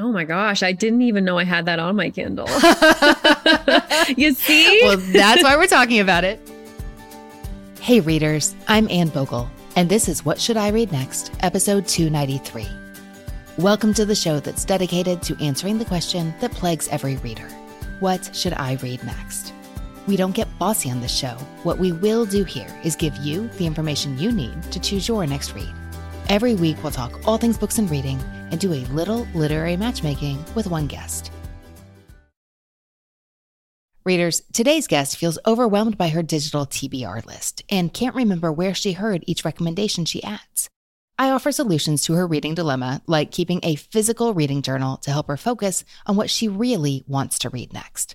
Oh my gosh, I didn't even know I had that on my Kindle. you see? Well, that's why we're talking about it. Hey, readers, I'm Anne Bogel, and this is What Should I Read Next, episode 293. Welcome to the show that's dedicated to answering the question that plagues every reader What should I read next? We don't get bossy on this show. What we will do here is give you the information you need to choose your next read. Every week, we'll talk all things books and reading and do a little literary matchmaking with one guest. Readers, today's guest feels overwhelmed by her digital TBR list and can't remember where she heard each recommendation she adds. I offer solutions to her reading dilemma, like keeping a physical reading journal to help her focus on what she really wants to read next.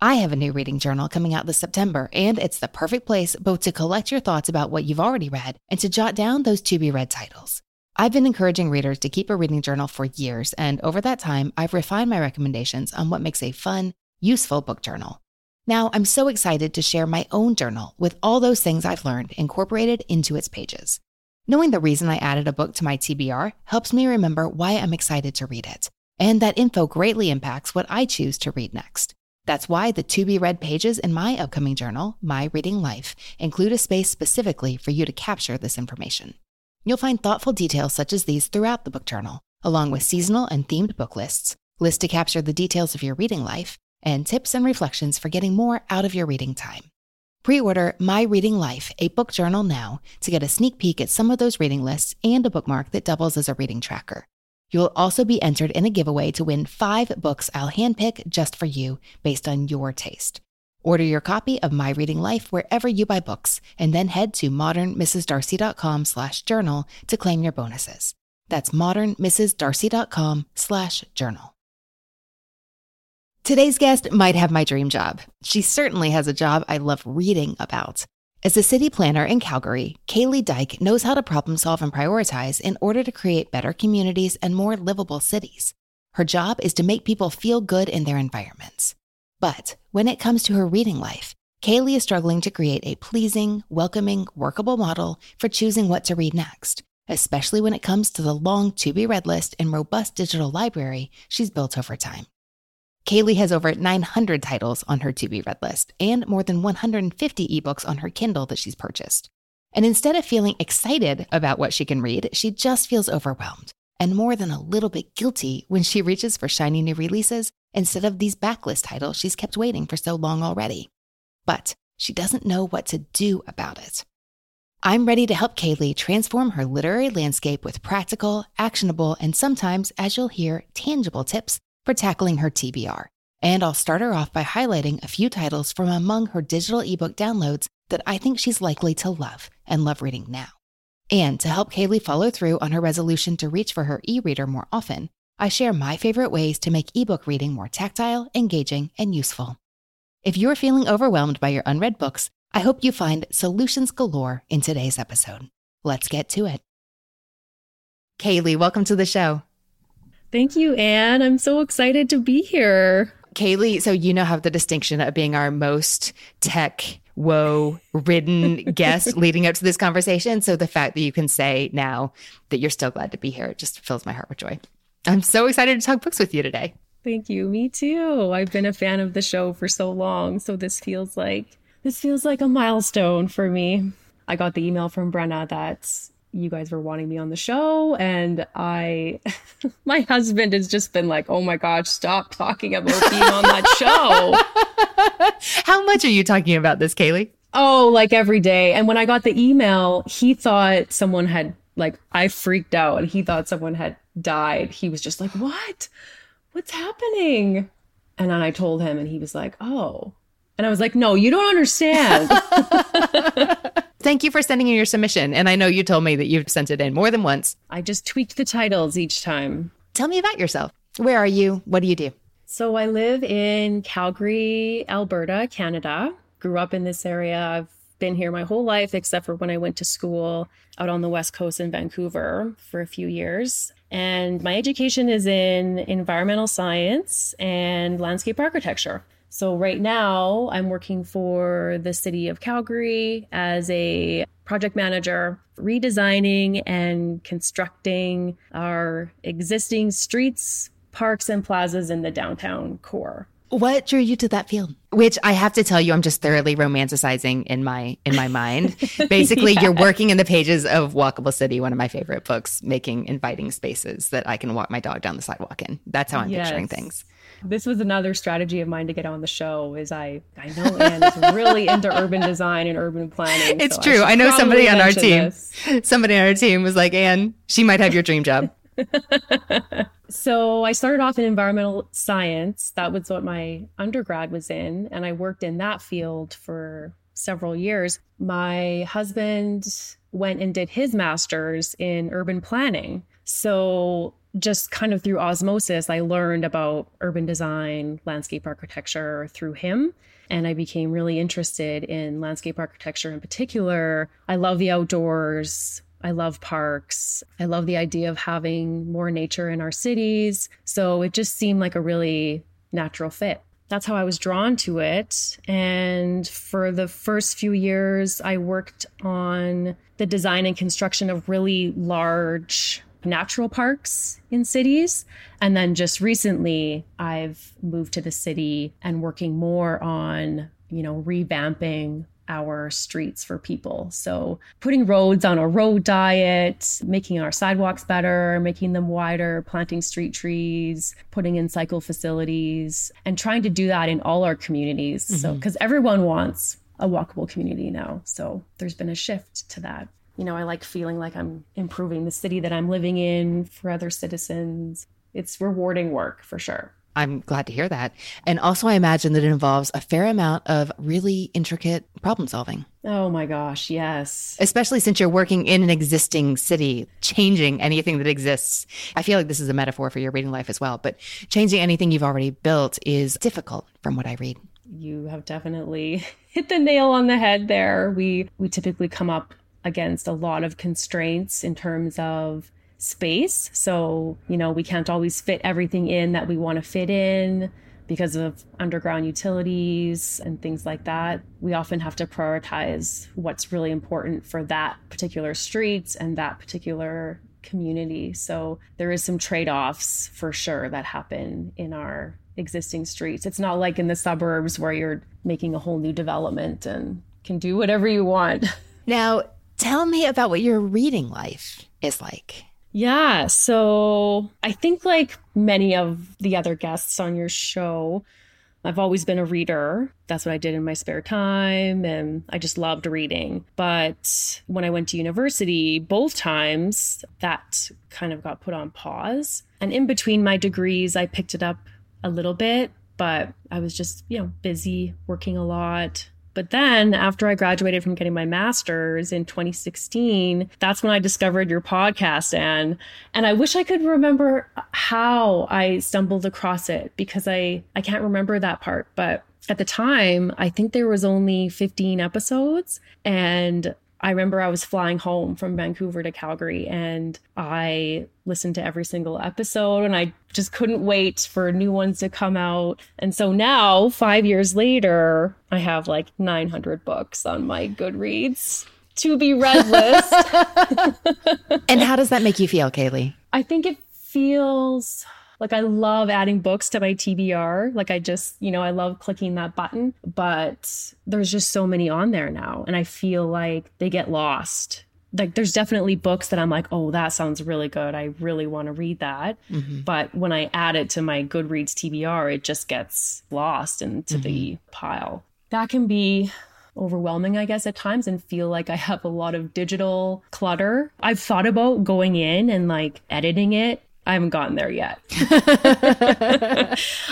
I have a new reading journal coming out this September, and it's the perfect place both to collect your thoughts about what you've already read and to jot down those to be read titles. I've been encouraging readers to keep a reading journal for years, and over that time, I've refined my recommendations on what makes a fun, useful book journal. Now, I'm so excited to share my own journal with all those things I've learned incorporated into its pages. Knowing the reason I added a book to my TBR helps me remember why I'm excited to read it, and that info greatly impacts what I choose to read next. That's why the to be read pages in my upcoming journal, My Reading Life, include a space specifically for you to capture this information. You'll find thoughtful details such as these throughout the book journal, along with seasonal and themed book lists, lists to capture the details of your reading life, and tips and reflections for getting more out of your reading time. Pre order My Reading Life, a book journal now, to get a sneak peek at some of those reading lists and a bookmark that doubles as a reading tracker. You'll also be entered in a giveaway to win five books I'll handpick just for you based on your taste. Order your copy of My Reading Life wherever you buy books, and then head to modernmrsdarcy.com slash journal to claim your bonuses. That's modernmrsdarcy.com slash journal. Today's guest might have my dream job. She certainly has a job I love reading about. As a city planner in Calgary, Caylee Dyck knows how to problem solve and prioritize in order to create better communities and more livable cities. Her job is to make people feel good in their environments. But when it comes to her reading life, Caylee is struggling to create a pleasing, welcoming, workable model for choosing what to read next, especially when it comes to the long to be read list and robust digital library she's built over time. Caylee has over 900 titles on her to be read list and more than 150 ebooks on her Kindle that she's purchased. And instead of feeling excited about what she can read, she just feels overwhelmed and more than a little bit guilty when she reaches for shiny new releases instead of these backlist titles she's kept waiting for so long already. But she doesn't know what to do about it. I'm ready to help Caylee transform her literary landscape with practical, actionable, and sometimes, as you'll hear, tangible tips for tackling her TBR. And I'll start her off by highlighting a few titles from among her digital ebook downloads that I think she's likely to love and love reading now. And to help Caylee follow through on her resolution to reach for her e reader more often, I share my favorite ways to make ebook reading more tactile, engaging, and useful. If you're feeling overwhelmed by your unread books, I hope you find solutions galore in today's episode. Let's get to it. Caylee, welcome to the show. Thank you, Anne. I'm so excited to be here. Caylee, so you now have the distinction of being our most tech woe ridden guest leading up to this conversation. So the fact that you can say now that you're still glad to be here it just fills my heart with joy. I'm so excited to talk books with you today. Thank you. Me too. I've been a fan of the show for so long, so this feels like this feels like a milestone for me. I got the email from Brenna that you guys were wanting me on the show and i my husband has just been like oh my gosh stop talking about being on that show. How much are you talking about this caylee? Oh like every day. And when i got the email he thought someone had like i freaked out and he thought someone had died. He was just like what? What's happening? And then i told him and he was like oh. And i was like no you don't understand Thank you for sending in your submission. And I know you told me that you've sent it in more than once. I just tweaked the titles each time. Tell me about yourself. Where are you? What do you do? So I live in Calgary, Alberta, Canada. Grew up in this area. I've been here my whole life, except for when I went to school out on the West Coast in Vancouver for a few years. And my education is in environmental science and landscape architecture. So, right now, I'm working for the city of Calgary as a project manager, redesigning and constructing our existing streets, parks and plazas in the downtown core. What drew you to that field? Which I have to tell you, I'm just thoroughly romanticizing in my in my mind. Basically, yes. you're working in the pages of Walkable City, one of my favorite books, making inviting spaces that I can walk my dog down the sidewalk in. That's how I'm yes. picturing things. This was another strategy of mine to get on the show. Is I I know Anne is really into urban design and urban planning. It's so true. I, I know somebody on our team. This. Somebody on our team was like, Anne, she might have your dream job. so I started off in environmental science. That was what my undergrad was in. And I worked in that field for several years. My husband went and did his master's in urban planning. So just kind of through osmosis, I learned about urban design, landscape architecture through him. And I became really interested in landscape architecture in particular. I love the outdoors. I love parks. I love the idea of having more nature in our cities. So it just seemed like a really natural fit. That's how I was drawn to it. And for the first few years, I worked on the design and construction of really large natural parks in cities. And then just recently, I've moved to the city and working more on, you know, revamping our streets for people. So, putting roads on a road diet, making our sidewalks better, making them wider, planting street trees, putting in cycle facilities, and trying to do that in all our communities. Mm-hmm. So, because everyone wants a walkable community now. So, there's been a shift to that. You know, I like feeling like I'm improving the city that I'm living in for other citizens. It's rewarding work for sure. I'm glad to hear that. And also, I imagine that it involves a fair amount of really intricate problem solving. Oh my gosh, yes. Especially since you're working in an existing city, changing anything that exists. I feel like this is a metaphor for your reading life as well, but changing anything you've already built is difficult from what I read. You have definitely hit the nail on the head there. We we typically come up against a lot of constraints in terms of space. So, you know, we can't always fit everything in that we want to fit in because of underground utilities and things like that. We often have to prioritize what's really important for that particular street and that particular community. So, there is some trade offs for sure that happen in our existing streets. It's not like in the suburbs where you're making a whole new development and can do whatever you want. Now, tell me about what your reading life is like. Yeah. So I think, like many of the other guests on your show, I've always been a reader. That's what I did in my spare time. And I just loved reading. But when I went to university, both times that kind of got put on pause. And in between my degrees, I picked it up a little bit, but I was just, you know, busy working a lot, but then after I graduated from getting my master's in 2016, that's when I discovered your podcast, Anne. And I wish I could remember how I stumbled across it because I, I can't remember that part. But at the time, I think there was only 15 episodes and I remember I was flying home from Vancouver to Calgary and I listened to every single episode and I just couldn't wait for new ones to come out. And so now, five years later, I have like 900 books on my Goodreads to be read list. and how does that make you feel, Caylee? I think it feels like I love adding books to my TBR. Like I just, you know, I love clicking that button, but there's just so many on there now. And I feel like they get lost. Like there's definitely books that I'm like, oh, that sounds really good. I really want to read that. Mm-hmm. But when I add it to my Goodreads TBR, it just gets lost into mm-hmm. the pile. That can be overwhelming, I guess, at times and feel like I have a lot of digital clutter. I've thought about going in and like editing it I haven't gotten there yet.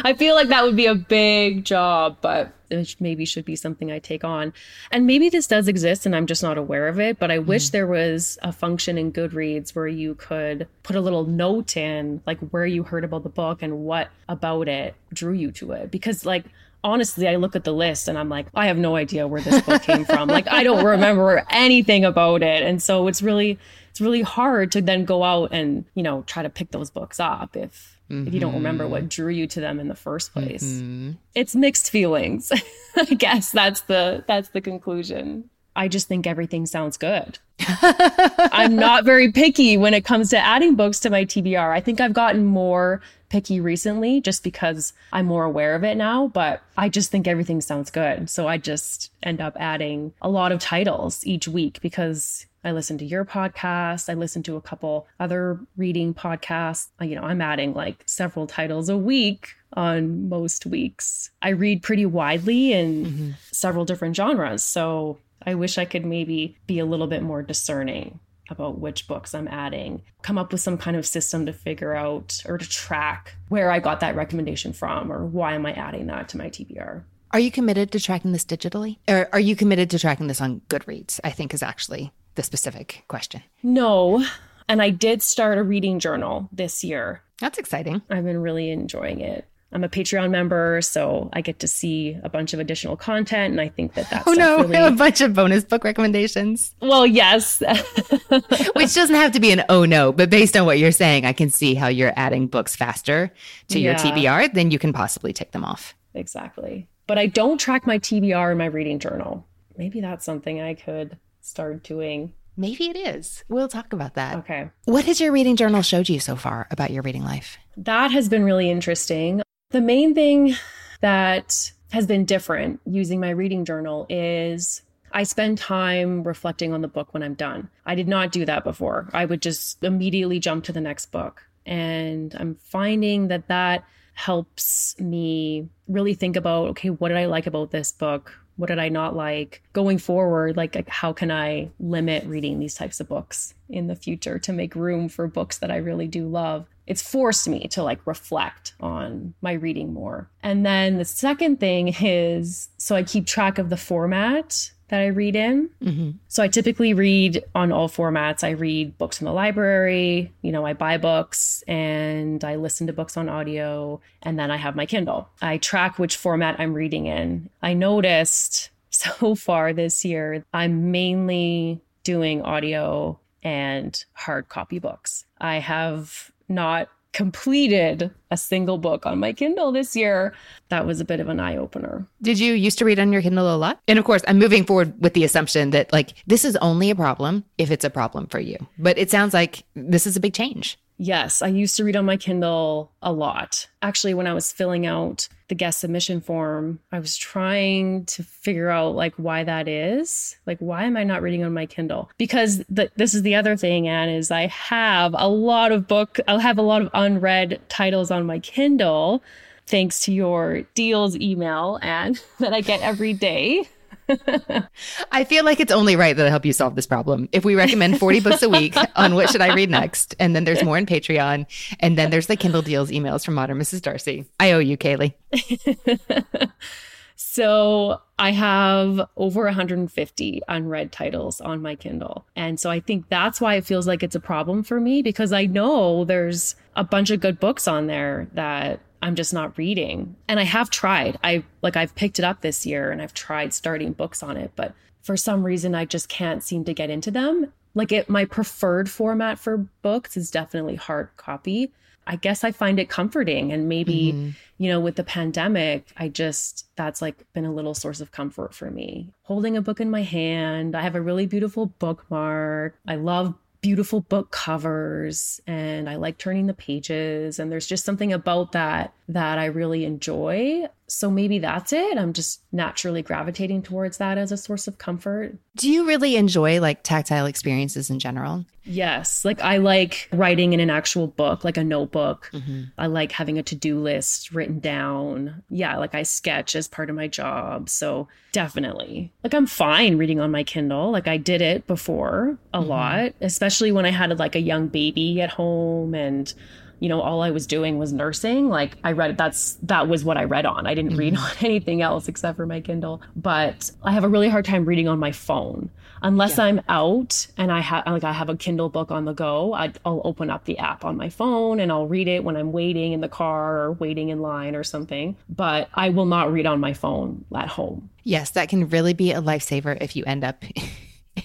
I feel like that would be a big job, but it maybe should be something I take on. And maybe this does exist and I'm just not aware of it, but I mm. wish there was a function in Goodreads where you could put a little note in like where you heard about the book and what about it drew you to it. Because like honestly, I look at the list and I'm like, I have no idea where this book came from. Like I don't remember anything about it. And so it's really it's really hard to then go out and, you know, try to pick those books up if mm-hmm. if you don't remember what mm-hmm. drew you to them in the first place. Mm-hmm. It's mixed feelings. I guess that's the that's the conclusion. I just think everything sounds good. I'm not very picky when it comes to adding books to my TBR. I think I've gotten more picky recently just because I'm more aware of it now, but I just think everything sounds good. So I just end up adding a lot of titles each week because I listen to your podcast. I listen to a couple other reading podcasts. You know, I'm adding like several titles a week on most weeks. I read pretty widely in mm-hmm. several different genres. So I wish I could maybe be a little bit more discerning about which books I'm adding, come up with some kind of system to figure out or to track where I got that recommendation from or why am I adding that to my TBR. Are you committed to tracking this digitally? Or are you committed to tracking this on Goodreads? I think is actually the specific question. No. And I did start a reading journal this year. That's exciting. I've been really enjoying it. I'm a Patreon member, so I get to see a bunch of additional content, and I think that that's oh no, really... a bunch of bonus book recommendations. Well, yes, which doesn't have to be an oh no, but based on what you're saying, I can see how you're adding books faster to yeah. your TBR than you can possibly take them off. Exactly, but I don't track my TBR in my reading journal. Maybe that's something I could start doing. Maybe it is. We'll talk about that. Okay. What has your reading journal showed you so far about your reading life? That has been really interesting. The main thing that has been different using my reading journal is I spend time reflecting on the book when I'm done. I did not do that before. I would just immediately jump to the next book. And I'm finding that that helps me really think about okay, what did I like about this book? What did I not like? Going forward, like how can I limit reading these types of books in the future to make room for books that I really do love? It's forced me to like reflect on my reading more. And then the second thing is so I keep track of the format that I read in. Mm-hmm. So I typically read on all formats. I read books from the library, you know, I buy books and I listen to books on audio, and then I have my Kindle. I track which format I'm reading in. I noticed so far this year, I'm mainly doing audio and hard copy books. I have not completed a single book on my Kindle this year. That was a bit of an eye opener. Did you used to read on your Kindle a lot? And of course, I'm moving forward with the assumption that like this is only a problem if it's a problem for you. But it sounds like this is a big change. Yes, I used to read on my Kindle a lot. Actually, when I was filling out the guest submission form, I was trying to figure out like why that is. Like why am I not reading on my Kindle? Because the, this is the other thing, Anne, is I have a lot of book I'll have a lot of unread titles on my Kindle thanks to your deals email and that I get every day. I feel like it's only right that I help you solve this problem. If we recommend 40 books a week on what should I read next, and then there's more in Patreon, and then there's the Kindle Deals emails from Modern Mrs. Darcy. I owe you, Caylee. so I have over 150 unread titles on my Kindle. And so I think that's why it feels like it's a problem for me because I know there's a bunch of good books on there that I'm just not reading. And I have tried. I like I've picked it up this year and I've tried starting books on it, but for some reason I just can't seem to get into them. Like it my preferred format for books is definitely hard copy. I guess I find it comforting and maybe, mm-hmm. you know, with the pandemic, I just that's like been a little source of comfort for me. Holding a book in my hand, I have a really beautiful bookmark. I love beautiful book covers and I like turning the pages. And there's just something about that that I really enjoy. So maybe that's it. I'm just naturally gravitating towards that as a source of comfort. Do you really enjoy like tactile experiences in general? Yes. Like I like writing in an actual book, like a notebook. Mm-hmm. I like having a to do list written down. Yeah. Like I sketch as part of my job. So definitely. Like I'm fine reading on my Kindle. Like I did it before a mm-hmm. lot, especially when I had like a young baby at home and you know, all I was doing was nursing. Like I read that's that was what I read on. I didn't mm-hmm. read on anything else except for my Kindle. But I have a really hard time reading on my phone unless yeah. I'm out and I have like I have a Kindle book on the go. i will open up the app on my phone and I'll read it when I'm waiting in the car or waiting in line or something. But I will not read on my phone at home. Yes, that can really be a lifesaver if you end up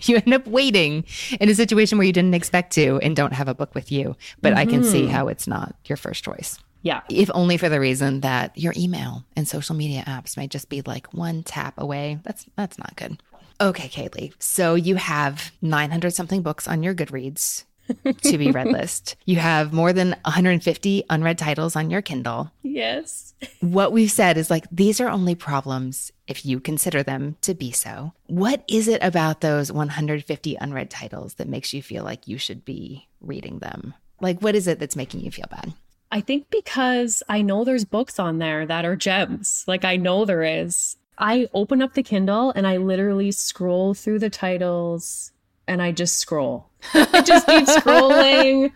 you end up waiting in a situation where you didn't expect to and don't have a book with you. But mm-hmm. I can see mm-hmm. how it's not your first choice. Yeah. If only for the reason that your email and social media apps might just be like one tap away. That's that's not good. Okay, Caylee. So you have 900 something books on your Goodreads to be read list. You have more than 150 unread titles on your Kindle. Yes. What we've said is like, these are only problems if you consider them to be so. What is it about those 150 unread titles that makes you feel like you should be reading them? Like, what is it that's making you feel bad? I think because I know there's books on there that are gems. Like, I know there is. I open up the Kindle and I literally scroll through the titles and I just scroll. I just keep scrolling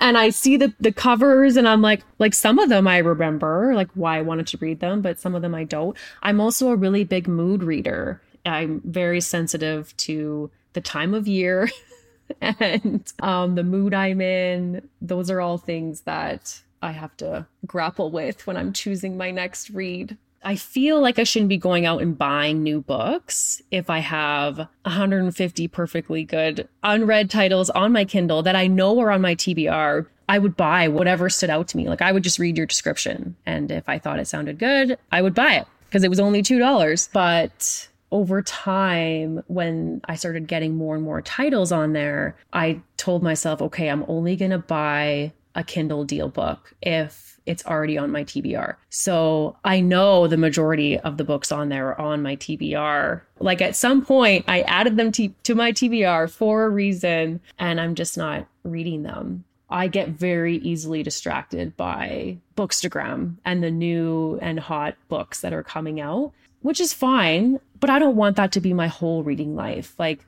and I see the the covers and I'm like like some of them I remember like why I wanted to read them, but some of them I don't. I'm also a really big mood reader. I'm very sensitive to the time of year and um, the mood I'm in. Those are all things that I have to grapple with when I'm choosing my next read. I feel like I shouldn't be going out and buying new books if I have 150 perfectly good unread titles on my Kindle that I know are on my TBR. I would buy whatever stood out to me. Like I would just read your description. And if I thought it sounded good, I would buy it because it was only $2. But over time, when I started getting more and more titles on there, I told myself, okay, I'm only going to buy a Kindle deal book if it's already on my TBR. So I know the majority of the books on there are on my TBR. Like at some point, I added them to, to my TBR for a reason, and I'm just not reading them. I get very easily distracted by Bookstagram and the new and hot books that are coming out, which is fine, but I don't want that to be my whole reading life. Like,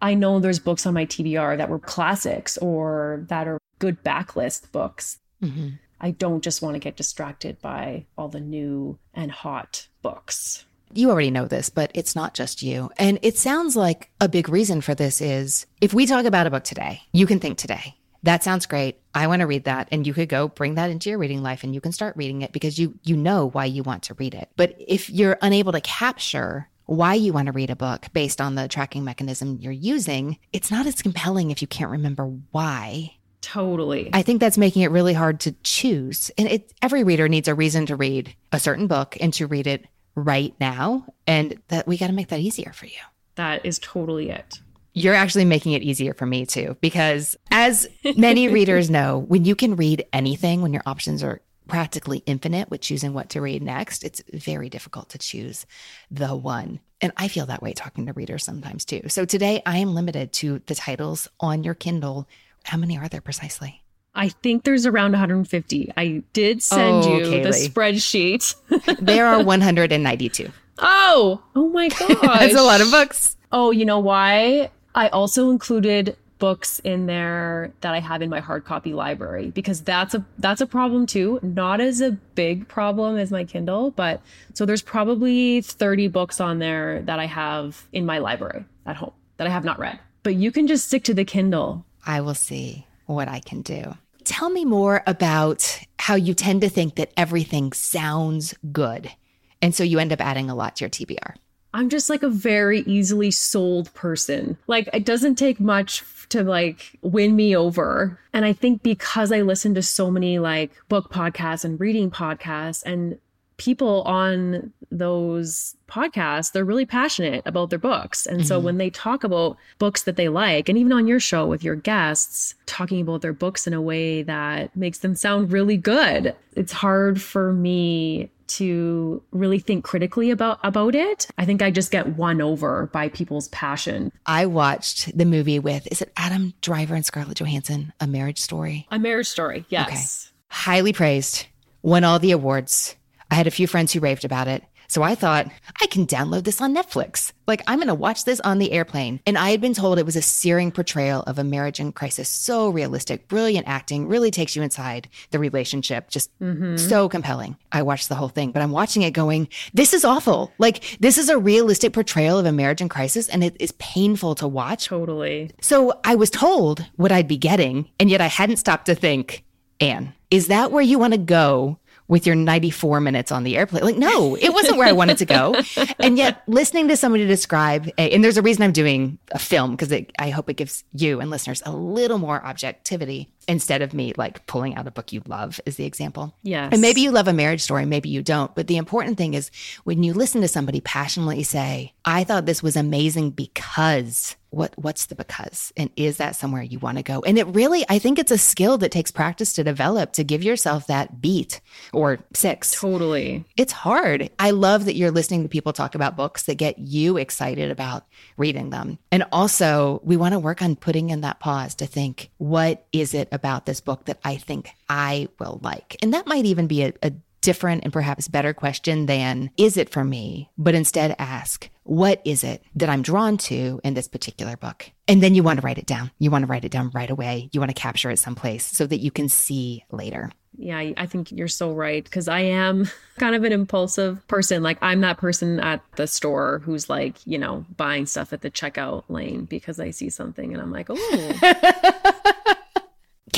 I know there's books on my TBR that were classics or that are good backlist books. Mm-hmm. I don't just want to get distracted by all the new and hot books. You already know this, but it's not just you. And it sounds like a big reason for this is if we talk about a book today, you can think today. That sounds great. I want to read that and you could go bring that into your reading life and you can start reading it because you you know why you want to read it. But if you're unable to capture why you want to read a book based on the tracking mechanism you're using, it's not as compelling if you can't remember why Totally. I think that's making it really hard to choose. And it, every reader needs a reason to read a certain book and to read it right now. And that we got to make that easier for you. That is totally it. You're actually making it easier for me too, because as many readers know, when you can read anything, when your options are practically infinite with choosing what to read next, it's very difficult to choose the one. And I feel that way talking to readers sometimes too. So today I am limited to the titles on your Kindle how many are there precisely? I think there's around 150. I did send oh, you Caylee. the spreadsheet. there are 192. Oh, oh my god. That's a lot of books. Oh, you know why? I also included books in there that I have in my hard copy library because that's a that's a problem too. Not as a big problem as my Kindle, but so there's probably 30 books on there that I have in my library at home that I have not read. But you can just stick to the Kindle I will see what I can do. Tell me more about how you tend to think that everything sounds good. And so you end up adding a lot to your TBR. I'm just like a very easily sold person. Like it doesn't take much to like win me over. And I think because I listen to so many like book podcasts and reading podcasts and people on those podcasts, they're really passionate about their books. And mm-hmm. so when they talk about books that they like, and even on your show with your guests, talking about their books in a way that makes them sound really good, it's hard for me to really think critically about about it. I think I just get won over by people's passion. I watched the movie with is it Adam Driver and Scarlett Johansson, A Marriage Story? A Marriage Story, yes. Okay. Highly praised. Won all the awards. I had a few friends who raved about it. So I thought, I can download this on Netflix. Like, I'm going to watch this on the airplane. And I had been told it was a searing portrayal of a marriage in crisis. So realistic, brilliant acting, really takes you inside the relationship. Just mm-hmm. so compelling. I watched the whole thing, but I'm watching it going, this is awful. Like, this is a realistic portrayal of a marriage in crisis, and it is painful to watch. Totally. So I was told what I'd be getting, and yet I hadn't stopped to think, Anne, is that where you want to go with your 94 minutes on the airplane. Like, no, it wasn't where I wanted to go. And yet, listening to somebody describe, a, and there's a reason I'm doing a film because I hope it gives you and listeners a little more objectivity. Instead of me like pulling out a book you love is the example. Yes. And maybe you love a marriage story, maybe you don't. But the important thing is when you listen to somebody passionately say, I thought this was amazing because what what's the because and is that somewhere you want to go and it really i think it's a skill that takes practice to develop to give yourself that beat or six Totally. it's hard i love that you're listening to people talk about books that get you excited about reading them and also we want to work on putting in that pause to think what is it about this book that i think i will like and that might even be a, a different and perhaps better question than is it for me but instead ask what is it that I'm drawn to in this particular book? And then you want to write it down. You want to write it down right away. You want to capture it someplace so that you can see later. Yeah, I- I think you're so right because I am kind of an impulsive person. Like, I'm that person at the store who's like, you know, buying stuff at the checkout lane because I see something and I'm like, oh,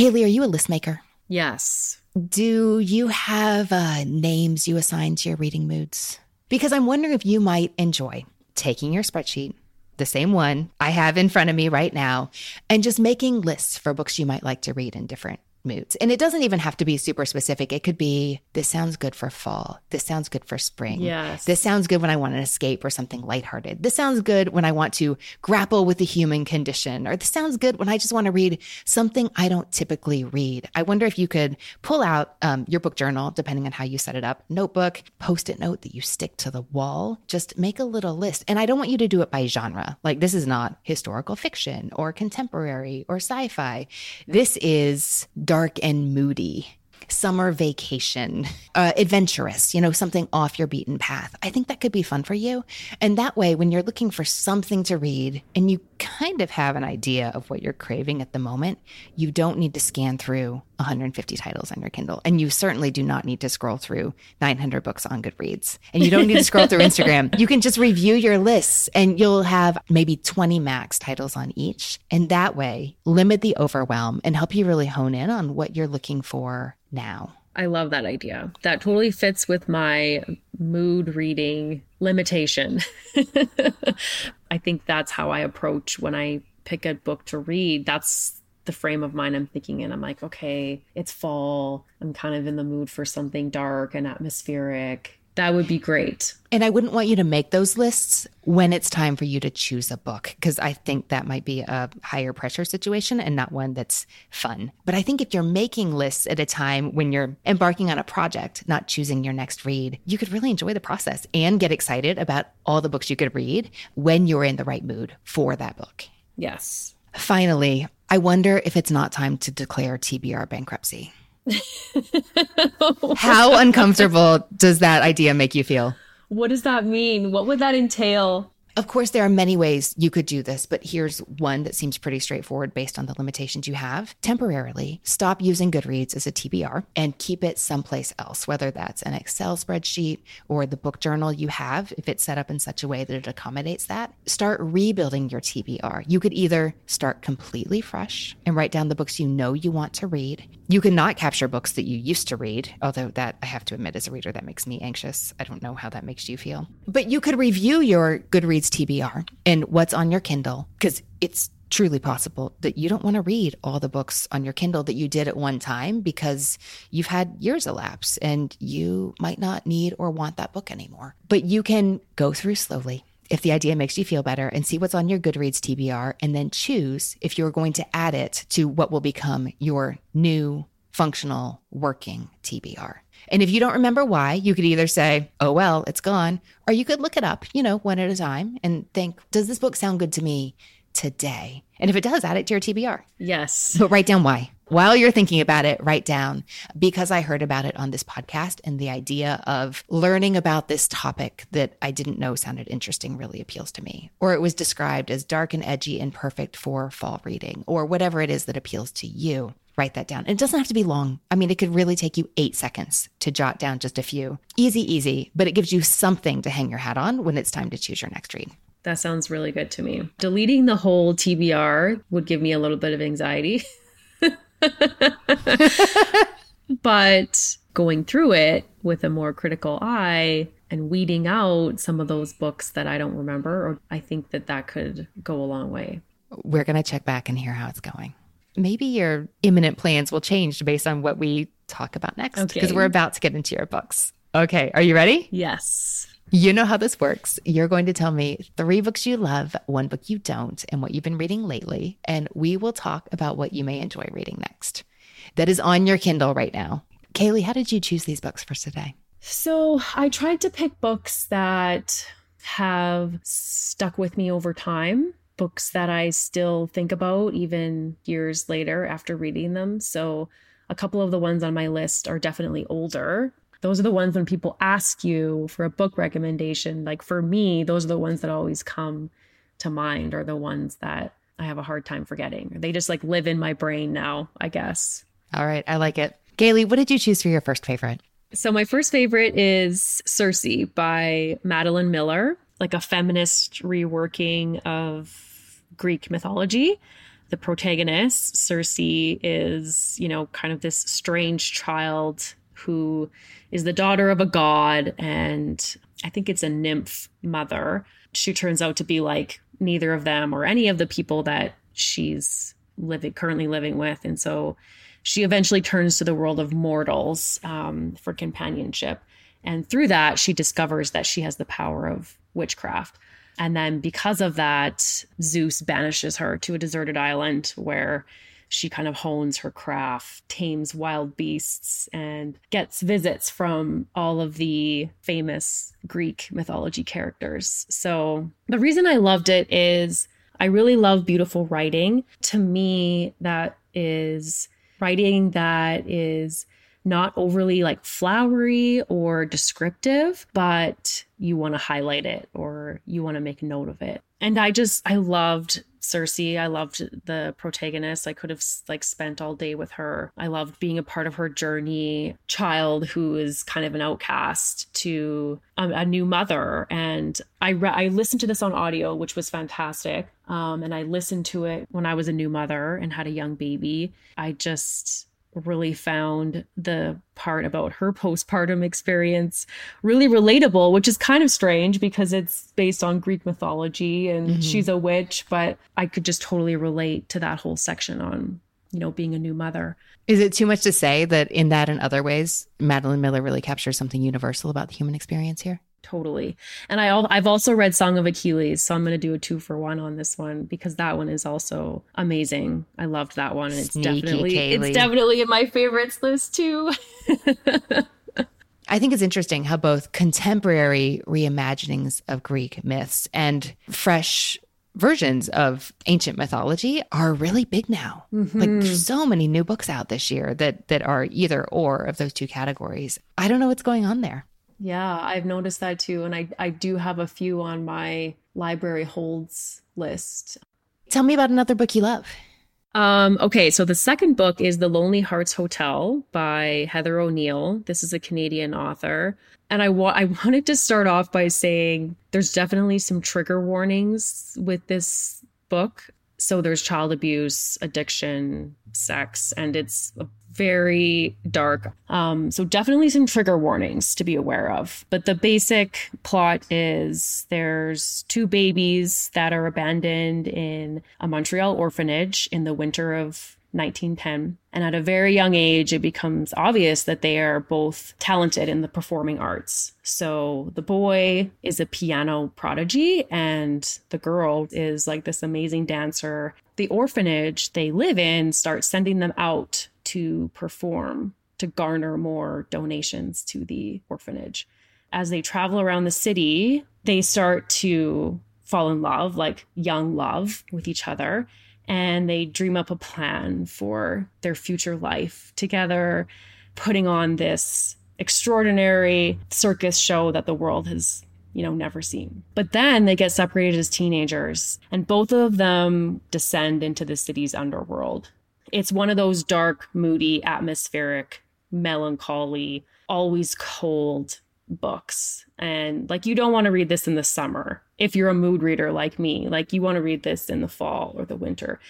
Caylee, are you a list maker? yes. Do you have uh, names you assign to your reading moods? Because I'm wondering if you might enjoy taking your spreadsheet, the same one I have in front of me right now, and just making lists for books you might like to read in different moods. And it doesn't even have to be super specific. It could be this sounds good for fall. This sounds good for spring. Yes. This sounds good when I want an escape or something lighthearted. This sounds good when I want to grapple with the human condition. Or this sounds good when I just want to read something I don't typically read. I wonder if you could pull out um, your book journal, depending on how you set it up, notebook, post it note that you stick to the wall. Just make a little list. And I don't want you to do it by genre. Like this is not historical fiction or contemporary or sci fi. This is dark and moody summer vacation, uh, adventurous, you know, something off your beaten path. I think that could be fun for you. And that way, when you're looking for something to read and you kind of have an idea of what you're craving at the moment, you don't need to scan through 150 titles on your Kindle. And you certainly do not need to scroll through 900 books on Goodreads. And you don't need to scroll through Instagram. You can just review your lists and you'll have maybe 20 max titles on each. And that way, limit the overwhelm and help you really hone in on what you're looking for now. I love that idea. That totally fits with my mood reading limitation. I think that's how I approach when I pick a book to read. That's the frame of mind I'm thinking in. I'm like, okay, it's fall. I'm kind of in the mood for something dark and atmospheric. That would be great. And I wouldn't want you to make those lists when it's time for you to choose a book, because I think that might be a higher pressure situation and not one that's fun. But I think if you're making lists at a time when you're embarking on a project, not choosing your next read, you could really enjoy the process and get excited about all the books you could read when you're in the right mood for that book. Yes. Finally, I wonder if it's not time to declare TBR bankruptcy. How uncomfortable does that idea make you feel? What does that mean? What would that entail? Of course, there are many ways you could do this, but here's one that seems pretty straightforward based on the limitations you have. Temporarily stop using Goodreads as a TBR and keep it someplace else, whether that's an Excel spreadsheet or the book journal you have, if it's set up in such a way that it accommodates that. Start rebuilding your TBR. You could either start completely fresh and write down the books you know you want to read. You can not capture books that you used to read, although that I have to admit, as a reader, that makes me anxious. I don't know how that makes you feel. But you could review your Goodreads TBR and what's on your Kindle because it's truly possible that you don't want to read all the books on your Kindle that you did at one time because you've had years elapse and you might not need or want that book anymore. But you can go through slowly if the idea makes you feel better and see what's on your Goodreads TBR and then choose if you're going to add it to what will become your new functional working TBR. And if you don't remember why, you could either say, oh, well, it's gone, or you could look it up, you know, one at a time and think, does this book sound good to me today? And if it does, add it to your TBR. Yes. But write down why. While you're thinking about it, write down because I heard about it on this podcast and the idea of learning about this topic that I didn't know sounded interesting really appeals to me. Or it was described as dark and edgy and perfect for fall reading, or whatever it is that appeals to you. Write that down. It doesn't have to be long. I mean, it could really take you eight seconds to jot down just a few. Easy, easy, but it gives you something to hang your hat on when it's time to choose your next read. That sounds really good to me. Deleting the whole TBR would give me a little bit of anxiety. but going through it with a more critical eye and weeding out some of those books that I don't remember, or I think that that could go a long way. We're going to check back and hear how it's going. maybe your imminent plans will change based on what we talk about next because Okay. we're about to get into your books. Okay, are you ready? Yes. You know how this works. You're going to tell me three books you love, one book you don't, and what you've been reading lately. And we will talk about what you may enjoy reading next. That is on your Kindle right now. Caylee, how did you choose these books for today? So I tried to pick books that have stuck with me over time, books that I still think about even years later after reading them. So a couple of the ones on my list are definitely older. Those are the ones when people ask you for a book recommendation. Like for me, those are the ones that always come to mind, are the ones that I have a hard time forgetting. They just like live in my brain now, I guess. All right, I like it. Caylee, what did you choose for your first favorite? So my first favorite is Circe by Madeline Miller, like a feminist reworking of Greek mythology. The protagonist, Circe, is, you know, kind of this strange child who is the daughter of a god and I think it's a nymph mother. She turns out to be like neither of them or any of the people that she's living currently living with and so she eventually turns to the world of mortals um, for companionship. And through that, she discovers that she has the power of witchcraft. And then, because of that, Zeus banishes her to a deserted island where she kind of hones her craft, tames wild beasts, and gets visits from all of the famous Greek mythology characters. So, the reason I loved it is I really love beautiful writing. To me, that is writing that is not overly like flowery or descriptive, but you want to highlight it or you want to make note of it. And I just, I loved Circe. I loved the protagonist. I could have like spent all day with her. I loved being a part of her journey. Child who is kind of an outcast to a, new mother. And I re- I listened to this on audio, which was fantastic. Um, and I listened to it when I was a new mother and had a young baby. I just really found the part about her postpartum experience really relatable, which is kind of strange because it's based on Greek mythology and Mhm. she's a witch, but I could just totally relate to that whole section on, you know, being a new mother. Is it too much to say that in that and other ways, Madeline Miller really captures something universal about the human experience here? Totally. And I I've also read Song of Achilles, so I'm going to do a two for one on this one because that one is also amazing. I loved that one and it's Sneaky definitely Caylee. it's definitely in my favorites list too. I think it's interesting how both contemporary reimaginings of Greek myths and fresh versions of ancient mythology are really big now. Mm-hmm. Like there's so many new books out this year that that are either or of those two categories. I don't know what's going on there. Yeah, I've noticed that too. And I, I do have a few on my library holds list. Tell me about another book you love. Um, okay, so the second book is The Lonely Hearts Hotel by Heather O'Neill. This is a Canadian author. And I, wa- I wanted to start off by saying there's definitely some trigger warnings with this book. So there's child abuse, addiction, sex, and it's very dark. Um, so definitely some trigger warnings to be aware of. But the basic plot is there's two babies that are abandoned in a Montreal orphanage in the winter of 1910. And at a very young age, it becomes obvious that they are both talented in the performing arts. So the boy is a piano prodigy, and the girl is like this amazing dancer. The orphanage they live in starts sending them out to perform to garner more donations to the orphanage. As they travel around the city, they start to fall in love, like young love, with each other and they dream up a plan for their future life together, putting on this extraordinary circus show that the world has, you know, never seen. But then they get separated as teenagers, and both of them descend into the city's underworld. It's one of those dark, moody, atmospheric, melancholy, always cold books. And like, you don't want to read this in the summer if you're a mood reader like me. Like, you want to read this in the fall or the winter.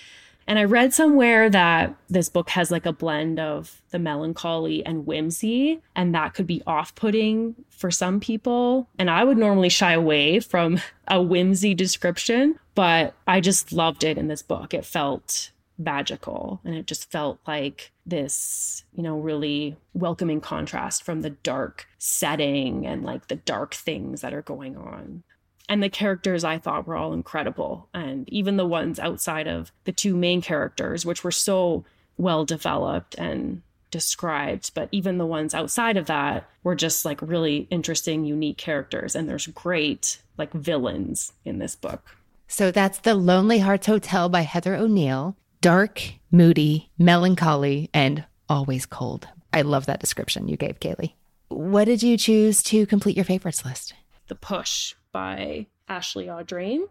And I read somewhere that this book has like a blend of the melancholy and whimsy, and that could be off putting for some people. And I would normally shy away from a whimsy description, but I just loved it in this book. It felt magical. And it just felt like this, you know, really welcoming contrast from the dark setting and like the dark things that are going on. And the characters I thought were all incredible. And even the ones outside of the two main characters, which were so well developed and described, but even the ones outside of that were just like really interesting, unique characters. And there's great like villains in this book. So that's The Lonely Hearts Hotel by Heather O'Neill. Dark, moody, melancholy, and always cold. I love that description you gave, Caylee. What did you choose to complete your favorites list? The Push by Ashley Audrain.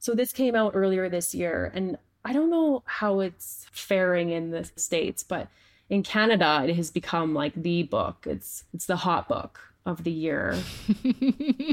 So this came out earlier this year, and I don't know how it's faring in the States, but in Canada, it has become like the book. It's it's the hot book of the year.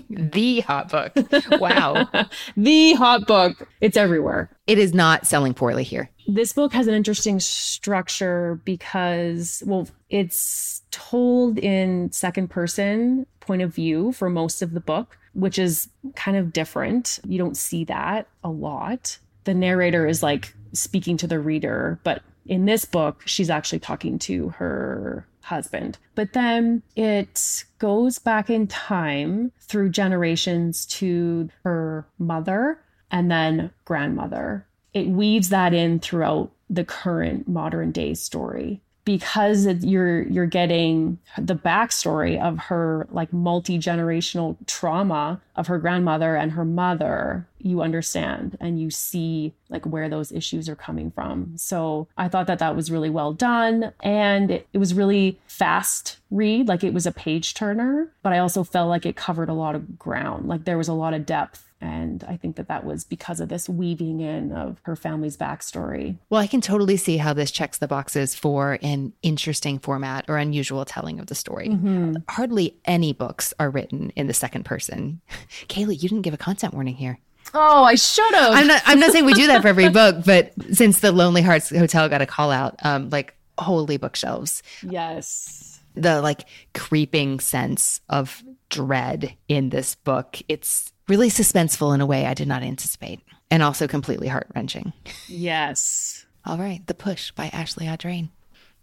the hot book. Wow. the hot book. It's everywhere. It is not selling poorly here. This book has an interesting structure because, well, it's told in second person point of view for most of the book, which is kind of different. You don't see that a lot. The narrator is like speaking to the reader, but in this book, she's actually talking to her husband. But then it goes back in time through generations to her mother and then grandmother. It weaves that in throughout the current modern day story because you're you're getting the backstory of her like multi-generational trauma of her grandmother and her mother you understand and you see like where those issues are coming from. So i thought that that was really well done and it, it was really fast read like it was a page turner but i also felt like it covered a lot of ground. Like there was a lot of depth and I think that that was because of this weaving in of her family's backstory. Well, I can totally see how this checks the boxes for an interesting format or unusual telling of the story. Mm-hmm. Hardly any books are written in the second person. Caylee, you didn't give a content warning here. Oh, I should have. I'm not. I'm not saying we do that for every book, but since the Lonely Hearts Hotel got a call out, um, like holy bookshelves. Yes. The like creeping sense of dread in this book. It's really suspenseful in a way I did not anticipate, and also completely heart wrenching. Yes. All right, The Push by Ashley Audrain.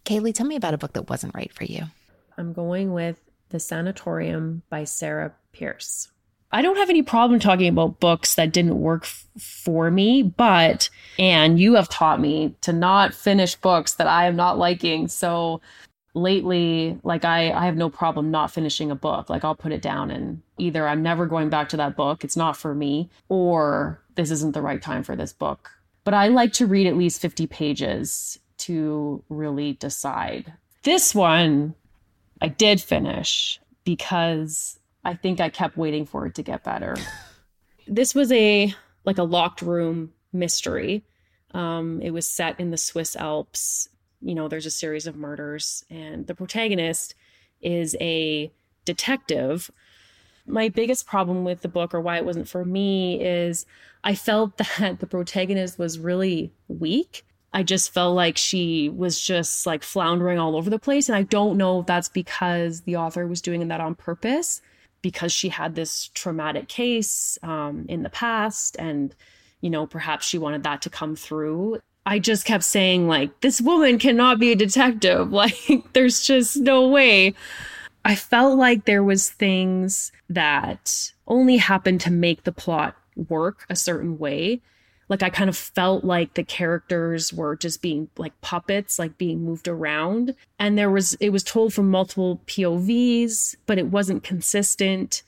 Caylee, tell me about a book that wasn't right for you. I'm going with The Sanatorium by Sarah Pearse. I don't have any problem talking about books that didn't work f- for me, but, and you have taught me to not finish books that I am not liking. So lately like I, I have no problem not finishing a book. Like i'll put it down and either i'm never going back to that book it's not for me or this isn't the right time for this book. But i like to read at least 50 pages to really decide. This one i did finish because i think i kept waiting for it to get better. This was a like a locked room mystery. Um, it was set in the swiss alps you know, there's a series of murders, and the protagonist is a detective. My biggest problem with the book, or why it wasn't for me, is I felt that the protagonist was really weak. I just felt like she was just like floundering all over the place. And I don't know if that's because the author was doing that on purpose, because she had this traumatic case um, in the past. And, you know, perhaps she wanted that to come through. I just kept saying, like, this woman cannot be a detective. Like, there's just no way. I felt like there was things that only happened to make the plot work a certain way. Like I kind of felt like the characters were just being like puppets, like being moved around. And there was it was told from multiple POVs, but it wasn't consistent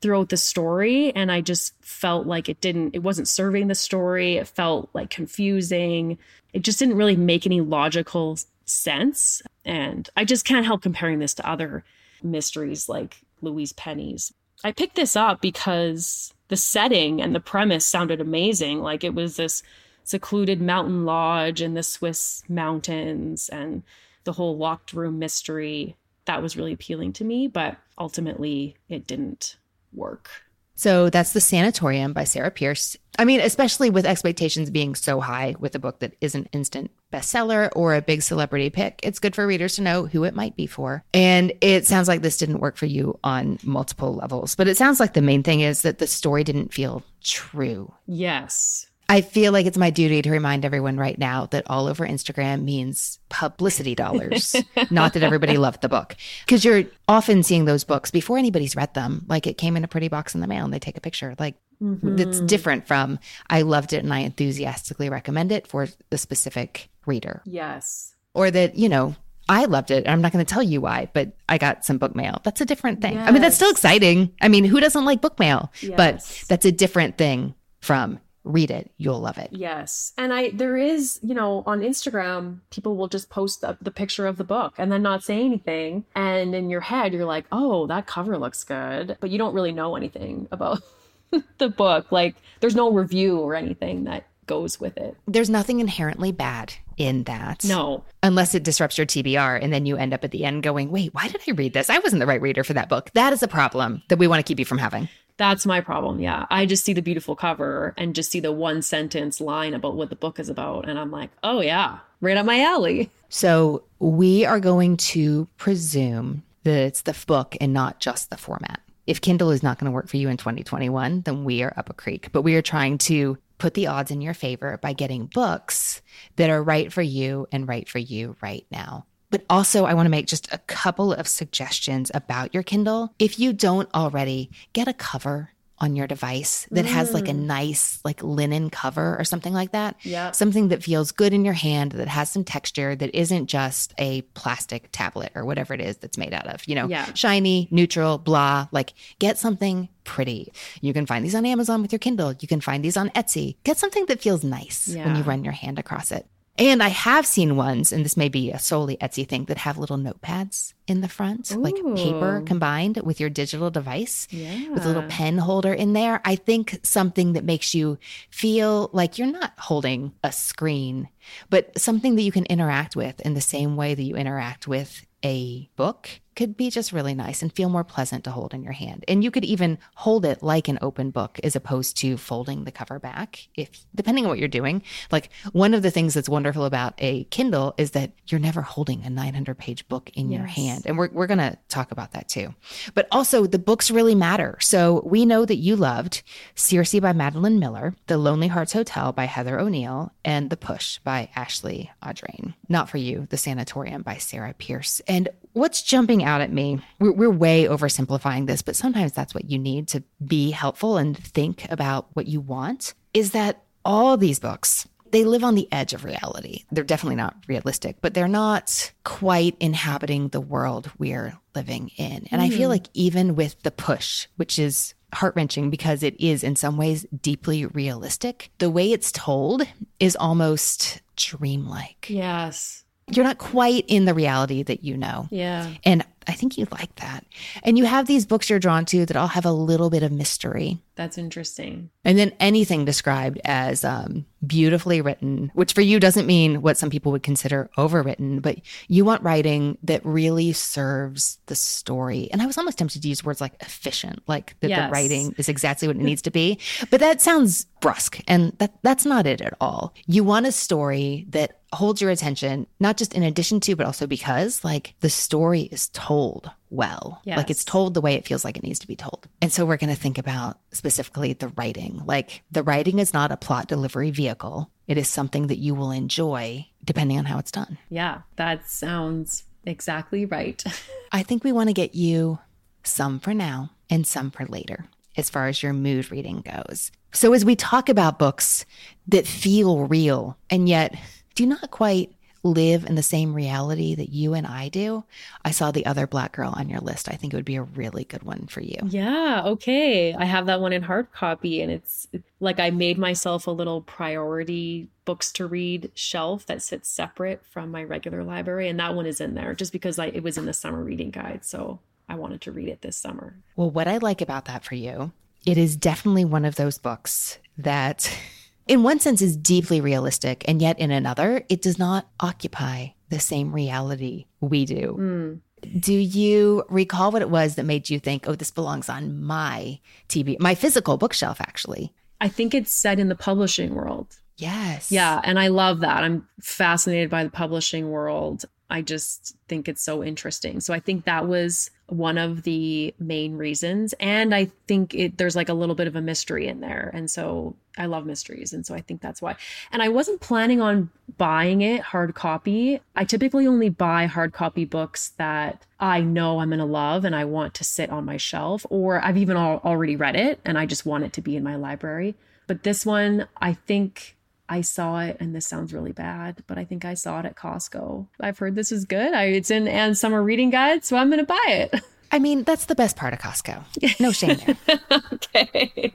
throughout the story and i just felt like it didn't it wasn't serving the story. It felt like confusing. It just didn't really make any logical sense. And i just can't help comparing this to other mysteries like louise penny's. I picked this up because the setting and the premise sounded amazing. Like it was this secluded mountain lodge in the swiss mountains and the whole locked room mystery. That was really appealing to me but ultimately it didn't work. So that's The Sanatorium by Sarah Pearse. I mean, especially with expectations being so high with a book that is an instant bestseller or a big celebrity pick, it's good for readers to know who it might be for. And it sounds like this didn't work for you on multiple levels, but it sounds like the main thing is that the story didn't feel true. Yes. I feel like it's my duty to remind everyone right now that all over Instagram means publicity dollars, not that everybody loved the book. Because you're often seeing those books before anybody's read them. Like it came in a pretty box in the mail and they take a picture. Like mm-hmm. it's different from I loved it and I enthusiastically recommend it for the specific reader. Yes. Or that, you know, I loved it. I'm not going to tell you why, but I got some book mail. That's a different thing. Yes. I mean, that's still exciting. I mean, who doesn't like book mail? Yes. But that's a different thing from read it you'll love it. Yes. And i there is you know on instagram people will just post the, the, picture of the book and then not say anything. And in your head you're like oh that cover looks good. But you don't really know anything about the book. Like there's no review or anything that goes with it. There's nothing inherently bad in that no unless it disrupts your tbr and then you end up at the end going wait why did i read this i wasn't the right reader for that book that is a problem that we want to keep you from having that's my problem. Yeah. I just see the beautiful cover and just see the one sentence line about what the book is about. And I'm like, oh, yeah, right up my alley. So we are going to presume that it's the book and not just the format. If Kindle is not going to work for you in 2021, then we are up a creek. But we are trying to put the odds in your favor by getting books that are right for you and right for you right now. But also, I want to make just a couple of suggestions about your Kindle. If you don't already, get a cover on your device that mm. has like a mm. nice like linen cover or something like that. Yeah. Something that feels good in your hand, that has some texture, that isn't just a plastic tablet or whatever it is that's made out of. You know, yeah. shiny, neutral, blah. Like get something pretty. You can find these on Amazon with your Kindle. You can find these on Etsy. Get something that feels nice yeah. when you run your hand across it. And I have seen ones, and this may be a solely Etsy thing, that have little notepads in the front, Ooh. like paper combined with your digital device yeah. with a little pen holder in there. I think something that makes you feel like you're not holding a screen, but something that you can interact with in the same way that you interact with a book could be just really nice and feel more pleasant to hold in your hand. And you could even hold it like an open book as opposed to folding the cover back if depending on what you're doing. Like one of the things that's wonderful about a Kindle is that you're never holding a 900 page book in yes. your hand. And we're we're going to talk about that too. But also the books really matter. So we know that you loved Circe by Madeline Miller, The Lonely Hearts Hotel by Heather O'Neill, and The Push by Ashley Audrain. Not for you, The Sanatorium by Sarah Pearse. And what's jumping out at me, we're, we're, way oversimplifying this, but sometimes that's what you need to be helpful and think about what you want, is that all these books, they live on the edge of reality. They're definitely not realistic, but they're not quite inhabiting the world we're living in. And mm. I feel hmm. like even with The Push, which is heart wrenching because it is in some ways deeply realistic, the way it's told is almost dreamlike. Yes you're not quite in the reality that you know. Yeah. And I think you'd like that. And you have these books you're drawn to that all have a little bit of mystery. That's interesting. And then anything described as um, beautifully written, which for you doesn't mean what some people would consider overwritten, but you want writing that really serves the story. And I was almost tempted to use words like efficient, like that yes. the writing is exactly what it needs to be. But that sounds brusque, and that that's not it at all. You want a story that holds your attention, not just in addition to, but also because like the story is told well. Yes. Like it's told the way it feels like it needs to be told. And so we're going to think about specifically the writing. Like the writing is not a plot delivery vehicle, it is something that you will enjoy depending on how it's done. Yeah, that sounds exactly right. I think we want to get you some for now and some for later as far as your mood reading goes. So, as we talk about books that feel real and yet do not quite live in the same reality that you and I do, I saw the other black girl on your list. I think it would be a really good one for you. Yeah, okay. I have that one in hard copy and it's like I made myself a little priority books to read shelf that sits separate from my regular library and that one is in there just because I it was in the summer reading guide. So I wanted to read it this summer. Well, what I like about that for you, it is definitely one of those books that in one sense is deeply realistic and yet in another it does not occupy the same reality we do mm. Do you recall what it was that made you think, oh, this belongs on my TBR, my physical bookshelf, actually? I think it's set in the publishing world. Yes. Yeah. And I love that. I'm fascinated by the publishing world. I just think it's so interesting. So I think that was one of the main reasons. And I think it, there's like a little bit of a mystery in there. And so I love mysteries. And so I think that's why. And I wasn't planning on buying it hard copy. I typically only buy hard copy books that I know I'm going to love and I want to sit on my shelf, or I've even al- already read it and I just want it to be in my library. But this one, I think I saw it, and this sounds really bad, but I think I saw it at Costco. I've heard this is good. I, it's in Anne's summer reading guide, so I'm going to buy it. I mean, that's the best part of Costco. No shame there. okay.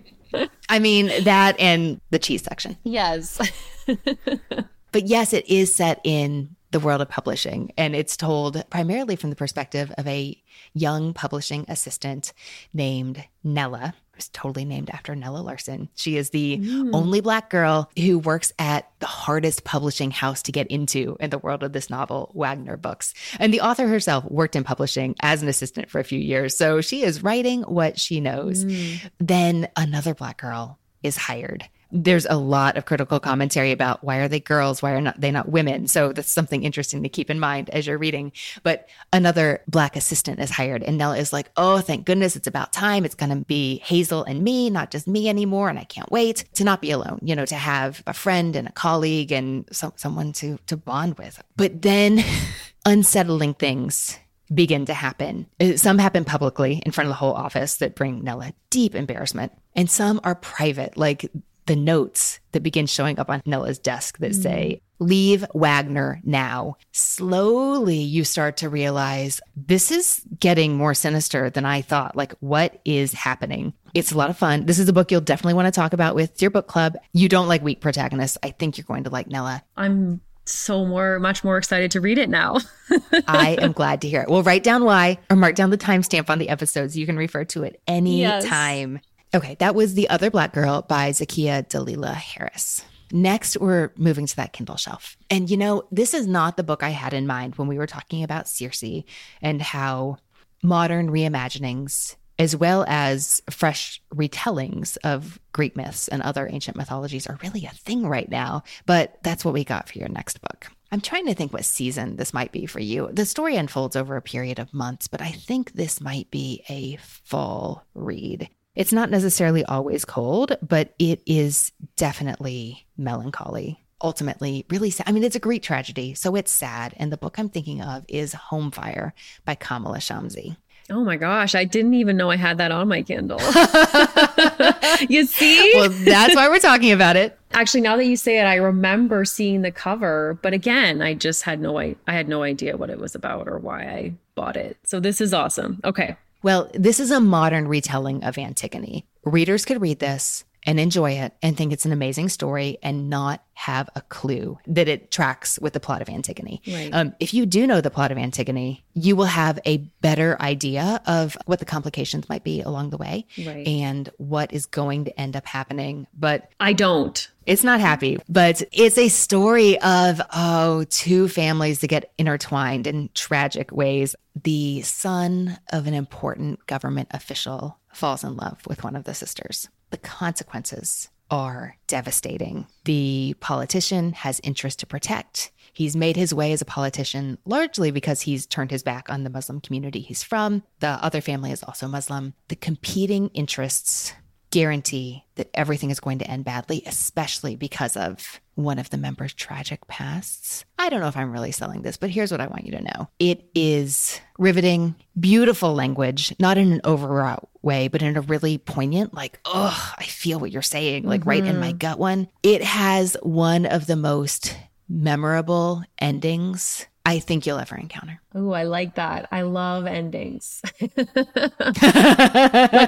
I mean, that and the cheese section. Yes. but yes, it is set in the world of publishing. And it's told primarily from the perspective of a young publishing assistant named Nella, who's totally named after Nella Larsen. She is the mm. only Black girl who works at the hardest publishing house to get into in the world of this novel, Wagner Books. And the author herself worked in publishing as an assistant for a few years. So she is writing what she knows. Mm. Then another Black girl is hired there's a lot of critical commentary about why are they girls? Why are not they not women? So that's something interesting to keep in mind as you're reading. But another black assistant is hired, and Nella is like, "Oh, thank goodness, it's about time. It's going to be Hazel and me, not just me anymore, and I can't wait to not be alone. You know, to have a friend and a colleague and so, someone to to bond with." But then, unsettling things begin to happen. Uh, some happen publicly in front of the whole office that bring Nella deep embarrassment, and some are private, like the notes that begin showing up on Nella's desk that say, mm-hmm. Leave Wagner now. Slowly, you start to realize this is getting more sinister than I thought. Like, what is happening? It's a lot of fun. This is a book you'll definitely want to talk about with your book club. You don't like weak protagonists. I think you're going to like Nella. I'm so more much more excited to read it now. I am glad to hear it. We'll write down why or mark down the timestamp on the episodes. You can refer to it any yes. time. Okay, that was The Other Black Girl by Zakiya Dalila Harris. Next, we're moving to that Kindle shelf. And you know, this is not the book I had in mind when we were talking about Circe and how modern reimaginings, as well as fresh retellings of Greek myths and other ancient mythologies, are really a thing right now. But that's what we got for your next book. I'm trying to think what season this might be for you. The story unfolds over a period of months, but I think this might be a fall read. It's not necessarily always cold, but it is definitely melancholy. Ultimately, really sad. I mean, it's a Greek tragedy, so it's sad. And the book I'm thinking of is Home Fire by Kamila Shamsie. Oh my gosh, I didn't even know I had that on my Kindle. you see? Well, that's why we're talking about it. Actually, now that you say it, I remember seeing the cover, but again, I just had no I, I had no idea what it was about or why I bought it. So this is awesome. Okay. Well, this is a modern retelling of Antigone. Readers could read this and enjoy it and think it's an amazing story and not have a clue that it tracks with the plot of Antigone. Right. Um, if you do know the plot of Antigone, you will have a better idea of what the complications might be along the way right. and what is going to end up happening. But I don't. It's not happy, but it's a story of, oh, two families that get intertwined in tragic ways. The son of an important government official falls in love with one of the sisters. The consequences are devastating. The politician has interest to protect. He's made his way as a politician largely because he's turned his back on the Muslim community he's from. The other family is also Muslim. The competing interests guarantee that everything is going to end badly, especially because of one of the members' tragic pasts. I don't know if I'm really selling this, but here's what I want you to know it is riveting, beautiful language, not in an overwrought way, but in a really poignant, like, oh, I feel what you're saying, like mm-hmm. right in my mm-hmm. gut one. It has one of the most memorable endings I think you'll ever encounter. Oh, I like that. I love endings. like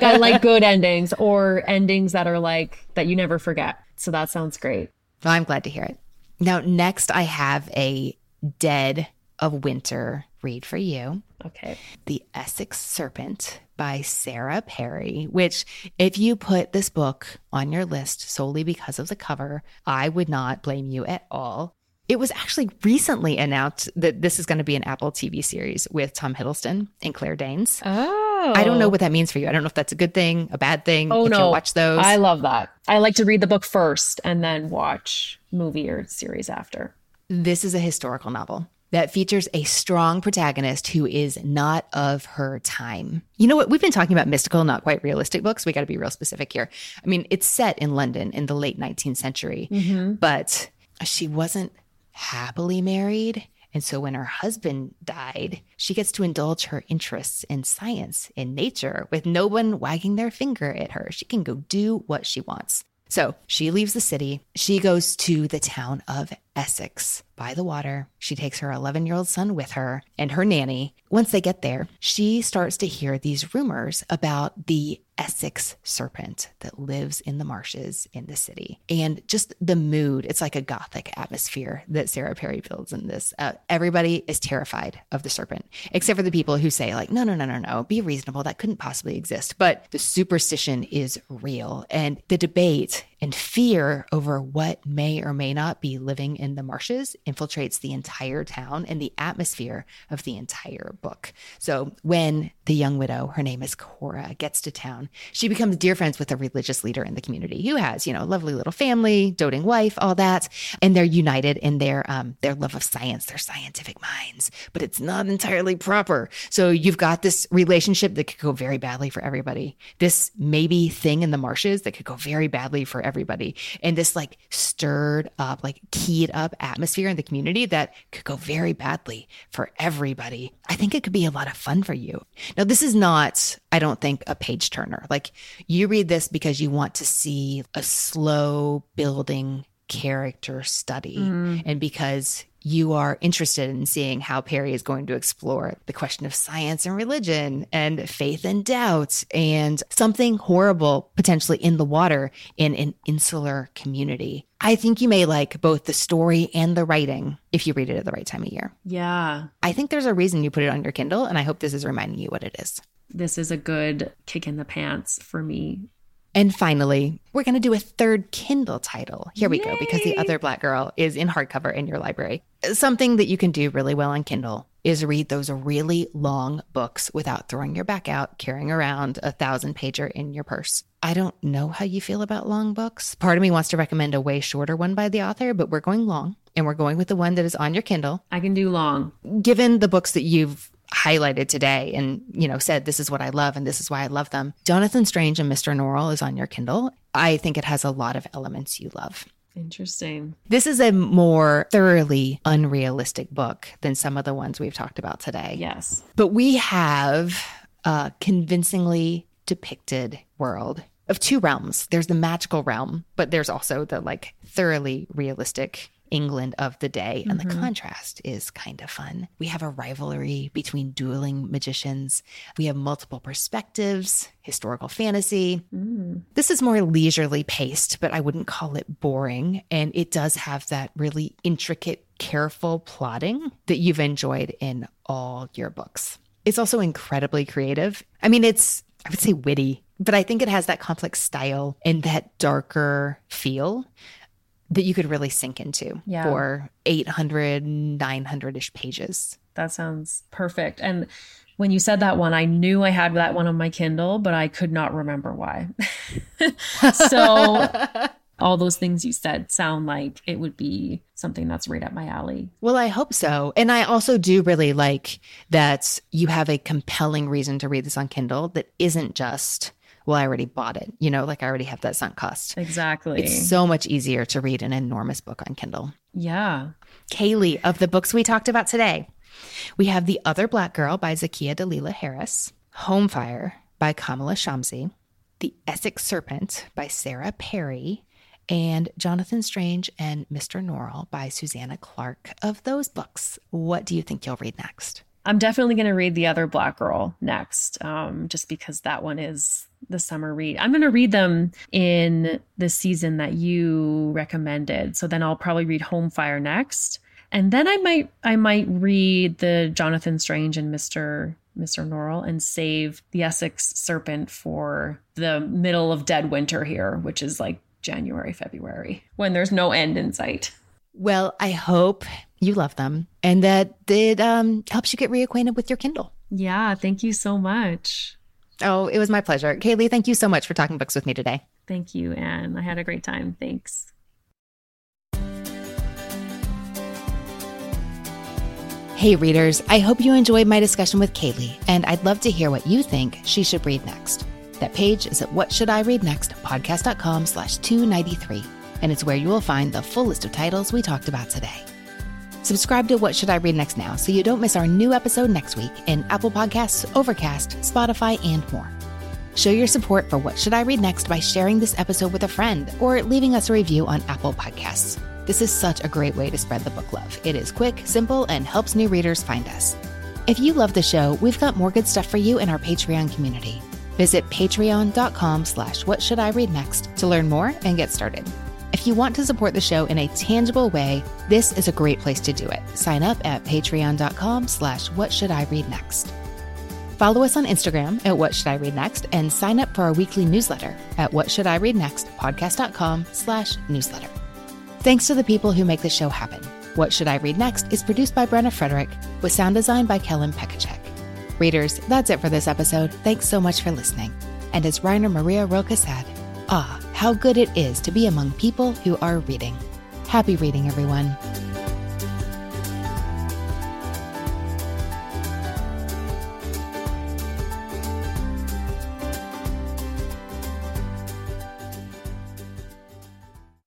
I like good endings or endings that are like that you never forget. So that sounds great. Well, I'm glad to hear it. Now, next I have a Dead of Winter read for you. Okay. The Essex Serpent by Sarah Perry, which, if you put this book on your list solely because of the cover, I would not blame you at all. It was actually recently announced that this is going to be an Apple TV series with Tom Hiddleston and Claire Danes. Oh. I don't know what that means for you. I don't know if that's a good thing, a bad thing. Oh, no. watch those. I love that. I like to read the book first and then watch movie or series after. This is a historical novel that features a strong protagonist who is not of her time. You know what? We've been talking about mystical, not quite realistic books. We got to be real specific here. I mean, it's set in London in the late 19th century, mm-hmm. but she wasn't happily married. And so when her husband died, she gets to indulge her interests in science, in nature, with no one wagging their finger at her. She can go do what she wants. So she leaves the city. She goes to the town of Essex by the water. She takes her 11 year old son with her and her nanny. Once they get there, she starts to hear these rumors about the Essex serpent that lives in the marshes in the city. And just the mood, it's like a gothic atmosphere that Sarah Perry builds in this. Uh, everybody is terrified of the serpent, except for the people who say, like, no, no, no, no, no, be reasonable. That couldn't possibly exist. But the superstition is real. And the debate and fear over what may or may not be living in the marshes infiltrates the entire town and the atmosphere of the entire book. So when the young widow, her name is Cora, gets to town, she becomes dear friends with a religious leader in the community who has, you know, a lovely little family, doting wife, all that, and they're united in their um, their love of science, their scientific minds, but it's not entirely proper. So you've got this relationship that could go very badly for everybody. This maybe thing in the marshes that could go very badly for everybody, and this like stirred up, like keyed up atmosphere in the community that could go very badly for everybody. I think it could be a lot of fun for you. Now, this is not, I don't think, a page turner. Like you read this because you want to see a slow building character study mm. and because you are interested in seeing how Perry is going to explore the question of science and religion and faith and doubt and something horrible potentially in the water in an insular community. I think you may like both the story and the writing if you read it at the right time of year. Yeah. I think there's a reason you put it on your Kindle, and I hope this is reminding you what it is. This is a good kick in the pants for me and finally, we're going to do a third Kindle title. Here we Yay. go, because the other Black Girl is in hardcover in your library. Something that you can do really well on Kindle is read those really long books without throwing your back out, carrying around a thousand pager in your purse. I don't know how you feel about long books. Part of me wants to recommend a way shorter one by the author, but we're going long and we're going with the one that is on your Kindle. I can do long. Given the books that you've highlighted today and, you know, said, this is what I love and this is why I love them. Jonathan Strange and Mr. Norrell is on your Kindle. I think it has a lot of elements you love. Interesting. This is a more thoroughly unrealistic book than some of the ones we've talked about today. Yes. But we have a convincingly depicted world of two realms. There's the magical realm, but there's also the like thoroughly realistic England of the day. And mm-hmm. the contrast is kind of fun. We have a rivalry between dueling magicians. We have multiple perspectives, historical fantasy. Mm. This is more leisurely paced, but I wouldn't call it boring. And it does have that really intricate, careful plotting that you've enjoyed in all your books. It's also incredibly creative. I mean, it's, I would say witty, but I think it has that complex style and that darker feel that you could really sink into yeah. for 800, 900 ish pages. That sounds perfect. And when you said that one, I knew I had that one on my Kindle, but I could not remember why. so all those things you said sound like it would be something that's right up my alley. Well, I hope so. And I also do really like that you have a compelling reason to read this on Kindle that isn't just well, I already bought it. You know, like I already have that sunk cost. Exactly. It's so much easier to read an enormous book on Kindle. Yeah. Caylee, of the books we talked about today, we have The Other Black Girl by Zakiya Dalila Harris, Home Fire by Kamila Shamsie, The Essex Serpent by Sarah Perry, and Jonathan Strange and Mr. Norrell by Susanna Clarke. Of those books, what do you think you'll read next? I'm definitely going to read The Other Black Girl next, um, just because that one is the summer read. I'm going to read them in the season that you recommended. So then I'll probably read Home Fire next. And then I might I might read the Jonathan Strange and Mr. Mr. Norrell and save the Essex Serpent for the middle of dead winter here, which is like January, February, when there's no end in sight. Well, I hope you love them and that it um, helps you get reacquainted with your Kindle. Yeah, thank you so much. Oh, it was my pleasure. Caylee, thank you so much for talking books with me today. Thank you, Anne. I had a great time. Thanks. Hey, readers, I hope you enjoyed my discussion with Caylee, and I'd love to hear what you think she should read next. That page is at What Should I Read Next podcast.com slash 293, and it's where you will find the full list of titles we talked about today. Subscribe to What Should I Read Next now so you don't miss our new episode next week in Apple Podcasts, Overcast, Spotify, and more. Show your support for What Should I Read Next by sharing this episode with a friend or leaving us a review on Apple Podcasts. This is such a great way to spread the book love. It is quick, simple, and helps new readers find us. If you love the show, we've got more good stuff for you in our Patreon community. Visit patreon.com slash what should I read next to learn more and get started. If you want to support the show in a tangible way, this is a great place to do it. Sign up at patreon.com slash what should I read next. Follow us on Instagram at What Should I Read Next and sign up for our weekly newsletter at What Should I Read Next podcast.com slash newsletter. Thanks to the people who make the show happen. What Should I Read Next is produced by Brenna Frederick with sound design by Kellen Pekacek. Readers, that's it for this episode. Thanks so much for listening. And as Rainer Maria Rilke said, ah, how good it is to be among people who are reading. Happy reading, everyone.